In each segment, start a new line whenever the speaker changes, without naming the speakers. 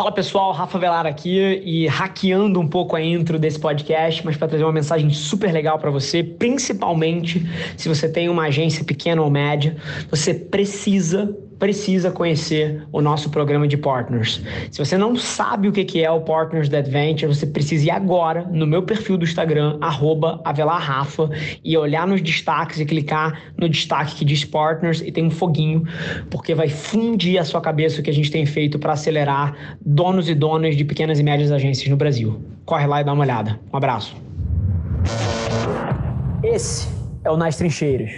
Fala pessoal, Rafa Velar aqui e hackeando um pouco a intro desse podcast, mas para trazer uma mensagem super legal para você, principalmente se você tem uma agência pequena ou média, você precisa precisa conhecer o nosso programa de partners. Se você não sabe o que é o Partners da Adventure, você precisa ir agora no meu perfil do Instagram, avelarrafa, e olhar nos destaques e clicar no destaque que diz Partners e tem um foguinho, porque vai fundir a sua cabeça o que a gente tem feito para acelerar donos e donas de pequenas e médias agências no Brasil. Corre lá e dá uma olhada. Um abraço. Esse é o Nas Trincheiras.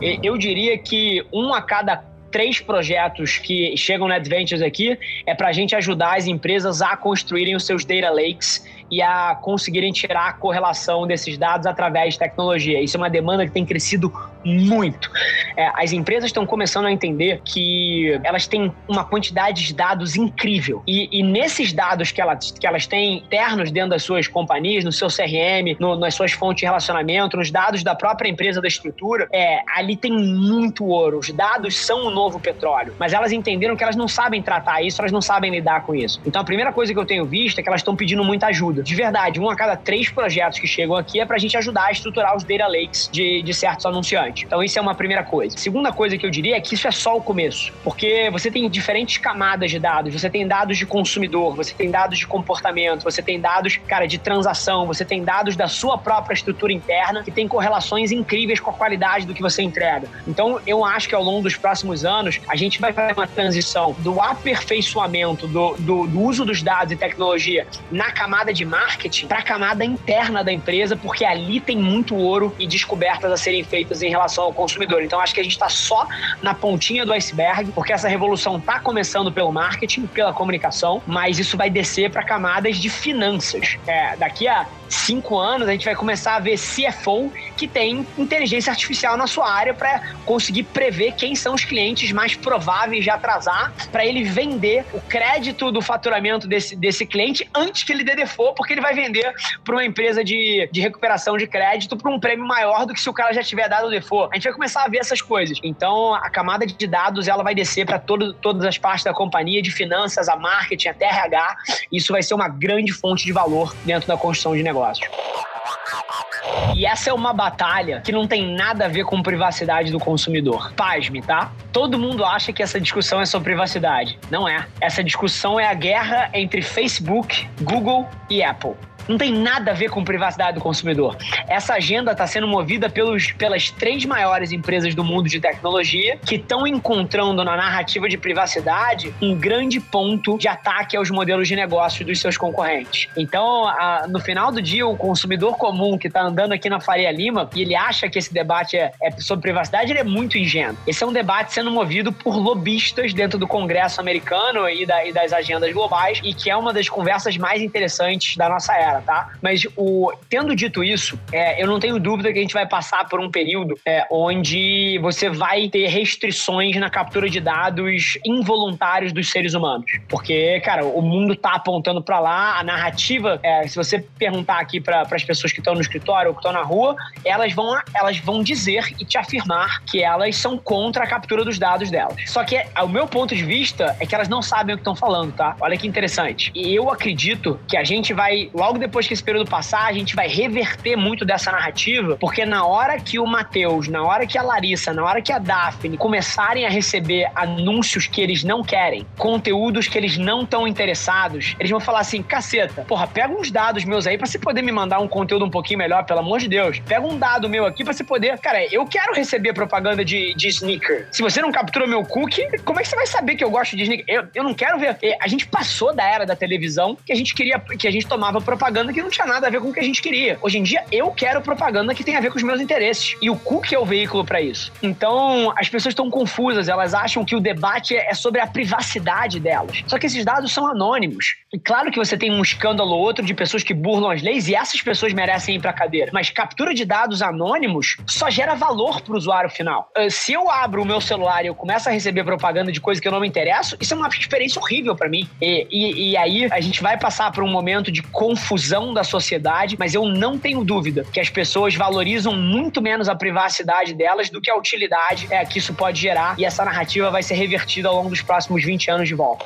Eu diria que um a cada três projetos que chegam na Adventures aqui é para a gente ajudar as empresas a construírem os seus data lakes e a conseguirem tirar a correlação desses dados através de tecnologia. Isso é uma demanda que tem crescido muito. É, as empresas estão começando a entender que elas têm uma quantidade de dados incrível. E, e, nesses dados que elas, que elas têm internos dentro das suas companhias, no seu CRM, no, nas suas fontes de relacionamento, nos dados da própria empresa da estrutura, é, ali tem muito ouro. Os dados são o novo petróleo. Mas elas entenderam que elas não sabem tratar isso, elas não sabem lidar com isso. Então a primeira coisa que eu tenho visto é que elas estão pedindo muita ajuda. De verdade, um a cada três projetos que chegam aqui é para a gente ajudar a estruturar os data lakes de, de certos anunciantes. Então isso é uma primeira coisa. Segunda coisa que eu diria é que isso é só o começo. Porque você tem diferentes camadas de dados. Você tem dados de consumidor, você tem dados de comportamento, você tem dados, cara, de transação, você tem dados da sua própria estrutura interna que tem correlações incríveis com a qualidade do que você entrega. Então eu acho que ao longo dos próximos anos a gente vai fazer uma transição do aperfeiçoamento do, do, do uso dos dados e tecnologia na camada de marketing para a camada interna da empresa, porque ali tem muito ouro e descobertas a serem feitas em relação ao consumidor. Então acho que a gente está só na pontinha do iceberg, porque essa revolução está começando pelo marketing, pela comunicação, mas isso vai descer para camadas de finanças. É, daqui a cinco anos, a gente vai começar a ver CFO que tem inteligência artificial na sua área para conseguir prever quem são os clientes mais prováveis de atrasar, para ele vender o crédito do faturamento desse, desse cliente antes que ele dê default, porque ele vai vender para uma empresa de, de recuperação de crédito por um prêmio maior do que se o cara já tiver dado o default. A gente vai começar a ver essas coisas. Então, a camada de dados ela vai descer para todas as partes da companhia, de finanças, a marketing, até RH. Isso vai ser uma grande fonte de valor dentro da construção de negócio negócio. E essa é uma batalha que não tem nada a ver com privacidade do consumidor. Pasme, tá? Todo mundo acha que essa discussão é sobre privacidade. Não é. Essa discussão é a guerra entre Facebook, Google e Apple não tem nada a ver com privacidade do consumidor. Essa agenda está sendo movida pelos, pelas três maiores empresas do mundo de tecnologia que estão encontrando na narrativa de privacidade um grande ponto de ataque aos modelos de negócio dos seus concorrentes. Então, a, no final do dia, o consumidor comum que está andando aqui na Faria Lima e ele acha que esse debate é, é sobre privacidade, ele é muito ingênuo. Esse é um debate sendo movido por lobistas dentro do Congresso americano e, da, e das agendas globais e que é uma das conversas mais interessantes da nossa era tá? Mas o, tendo dito isso, é, eu não tenho dúvida que a gente vai passar por um período é, onde você vai ter restrições na captura de dados involuntários dos seres humanos. Porque, cara, o mundo tá apontando para lá, a narrativa, é, se você perguntar aqui para as pessoas que estão no escritório ou que estão na rua, elas vão, elas vão dizer e te afirmar que elas são contra a captura dos dados delas. Só que, o meu ponto de vista, é que elas não sabem o que estão falando, tá? Olha que interessante. E eu acredito que a gente vai, logo depois depois que esse período passar, a gente vai reverter muito dessa narrativa, porque na hora que o Matheus, na hora que a Larissa, na hora que a Daphne começarem a receber anúncios que eles não querem, conteúdos que eles não estão interessados, eles vão falar assim: caceta, porra, pega uns dados meus aí pra você poder me mandar um conteúdo um pouquinho melhor, pelo amor de Deus. Pega um dado meu aqui pra você poder. Cara, eu quero receber propaganda de, de sneaker. Se você não captura meu cookie, como é que você vai saber que eu gosto de sneaker? Eu, eu não quero ver. A gente passou da era da televisão que a gente queria, que a gente tomava propaganda propaganda que não tinha nada a ver com o que a gente queria. Hoje em dia, eu quero propaganda que tem a ver com os meus interesses. E o cookie é o veículo para isso. Então, as pessoas estão confusas, elas acham que o debate é sobre a privacidade delas. Só que esses dados são anônimos. E claro que você tem um escândalo ou outro de pessoas que burlam as leis e essas pessoas merecem ir pra cadeira. Mas captura de dados anônimos só gera valor pro usuário final. Ah, se eu abro o meu celular e eu começo a receber propaganda de coisa que eu não me interesso, isso é uma experiência horrível para mim. E, e, e aí a gente vai passar por um momento de confusão ilusão da sociedade, mas eu não tenho dúvida que as pessoas valorizam muito menos a privacidade delas do que a utilidade é, que isso pode gerar e essa narrativa vai ser revertida ao longo dos próximos 20 anos de volta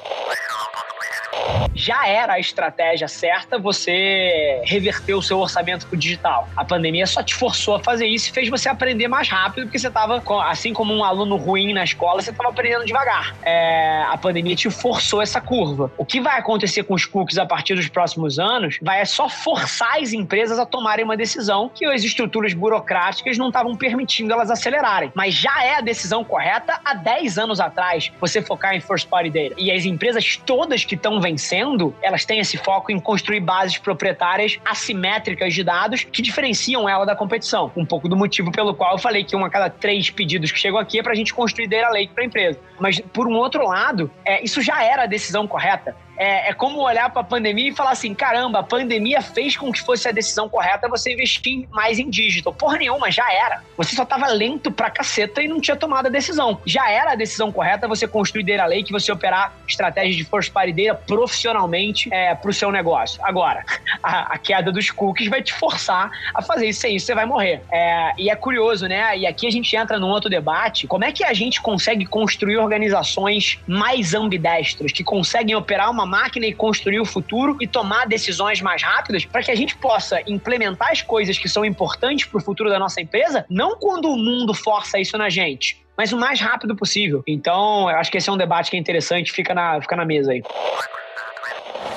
já era a estratégia certa você reverter o seu orçamento para o digital. A pandemia só te forçou a fazer isso e fez você aprender mais rápido, porque você estava, assim como um aluno ruim na escola, você estava aprendendo devagar. É, a pandemia te forçou essa curva. O que vai acontecer com os cookies a partir dos próximos anos vai é só forçar as empresas a tomarem uma decisão que as estruturas burocráticas não estavam permitindo elas acelerarem. Mas já é a decisão correta há 10 anos atrás você focar em first party data. E as empresas todas que estão vencendo elas têm esse foco em construir bases proprietárias assimétricas de dados que diferenciam ela da competição. Um pouco do motivo pelo qual eu falei que uma a cada três pedidos que chegam aqui é para a gente construir data lake para a empresa. Mas, por um outro lado, é, isso já era a decisão correta é, é como olhar para a pandemia e falar assim: caramba, a pandemia fez com que fosse a decisão correta você investir mais em digital. Porra nenhuma, já era. Você só tava lento pra caceta e não tinha tomado a decisão. Já era a decisão correta você construir Data Lake, você operar estratégias de first party profissionalmente é, pro seu negócio. Agora, a, a, queda dos cookies vai te forçar a fazer isso aí, você vai morrer. É, e é curioso, né? E aqui a gente entra num outro debate: como é que a gente consegue construir organizações mais ambidestras, que conseguem operar uma máquina e construir o futuro e tomar decisões mais rápidas para que a gente possa implementar as coisas que são importantes para o futuro da nossa empresa, não quando o mundo força isso na gente, mas o mais rápido possível. Então, eu acho que esse é um debate que é interessante, fica na, fica na mesa aí.